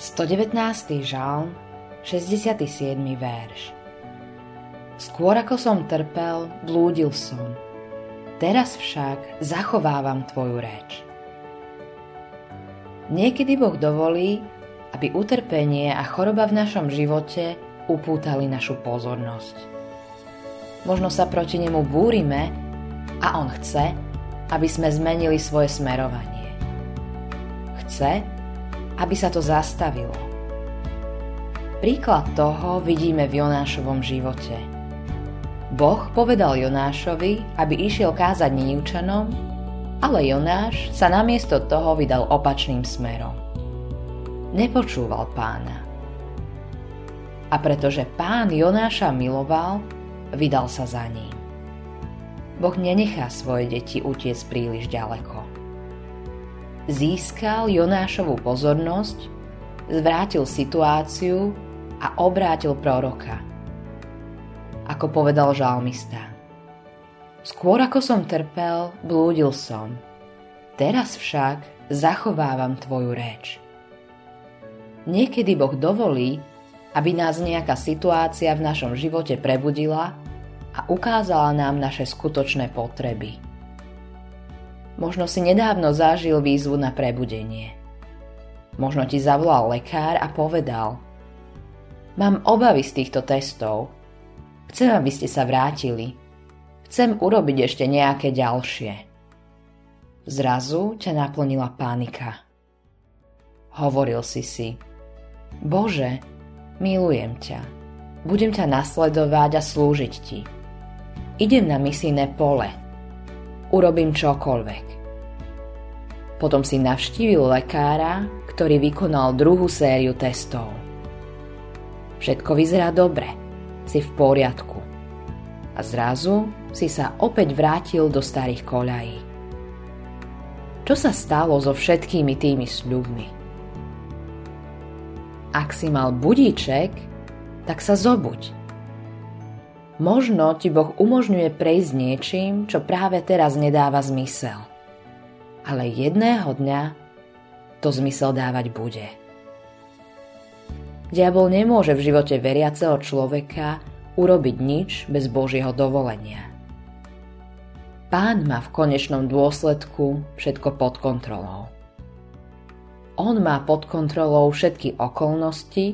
119. žalm, 67. verš. Skôr ako som trpel, blúdil som. Teraz však zachovávam tvoju reč. Niekedy Boh dovolí, aby utrpenie a choroba v našom živote upútali našu pozornosť. Možno sa proti nemu búrime a on chce, aby sme zmenili svoje smerovanie. Chce, aby sa to zastavilo. Príklad toho vidíme v Jonášovom živote. Boh povedal Jonášovi, aby išiel kázať Níniučanom, ale Jonáš sa namiesto toho vydal opačným smerom. Nepočúval pána. A pretože pán Jonáša miloval, vydal sa za ním. Boh nenechá svoje deti utiec príliš ďaleko získal Jonášovú pozornosť, zvrátil situáciu a obrátil proroka. Ako povedal žalmista. Skôr ako som trpel, blúdil som. Teraz však zachovávam tvoju reč. Niekedy Boh dovolí, aby nás nejaká situácia v našom živote prebudila a ukázala nám naše skutočné potreby. Možno si nedávno zažil výzvu na prebudenie. Možno ti zavolal lekár a povedal Mám obavy z týchto testov. Chcem, aby ste sa vrátili. Chcem urobiť ešte nejaké ďalšie. Zrazu ťa naplnila panika. Hovoril si si Bože, milujem ťa. Budem ťa nasledovať a slúžiť ti. Idem na misijné pole – urobím čokoľvek. Potom si navštívil lekára, ktorý vykonal druhú sériu testov. Všetko vyzerá dobre, si v poriadku. A zrazu si sa opäť vrátil do starých koľají. Čo sa stalo so všetkými tými sľubmi? Ak si mal budíček, tak sa zobuď Možno ti Boh umožňuje prejsť niečím, čo práve teraz nedáva zmysel. Ale jedného dňa to zmysel dávať bude. Diabol nemôže v živote veriaceho človeka urobiť nič bez Božieho dovolenia. Pán má v konečnom dôsledku všetko pod kontrolou. On má pod kontrolou všetky okolnosti,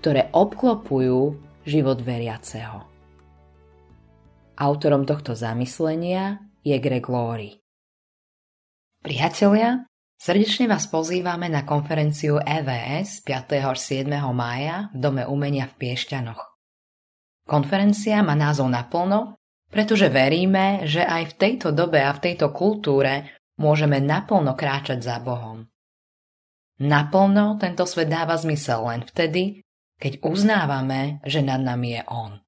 ktoré obklopujú život veriaceho. Autorom tohto zamyslenia je Greg Laurie. Priatelia, srdečne vás pozývame na konferenciu EVS 5. až 7. mája v Dome umenia v Piešťanoch. Konferencia má názov naplno, pretože veríme, že aj v tejto dobe a v tejto kultúre môžeme naplno kráčať za Bohom. Naplno tento svet dáva zmysel len vtedy, keď uznávame, že nad nami je On.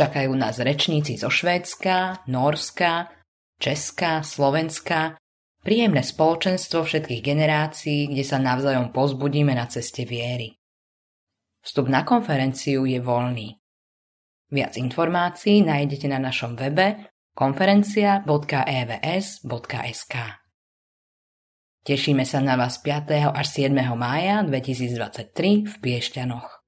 Čakajú nás rečníci zo Švédska, Norska, Česka, Slovenska, príjemné spoločenstvo všetkých generácií, kde sa navzájom pozbudíme na ceste viery. Vstup na konferenciu je voľný. Viac informácií nájdete na našom webe konferencia.evs.sk. Tešíme sa na vás 5. až 7. mája 2023 v Piešťanoch.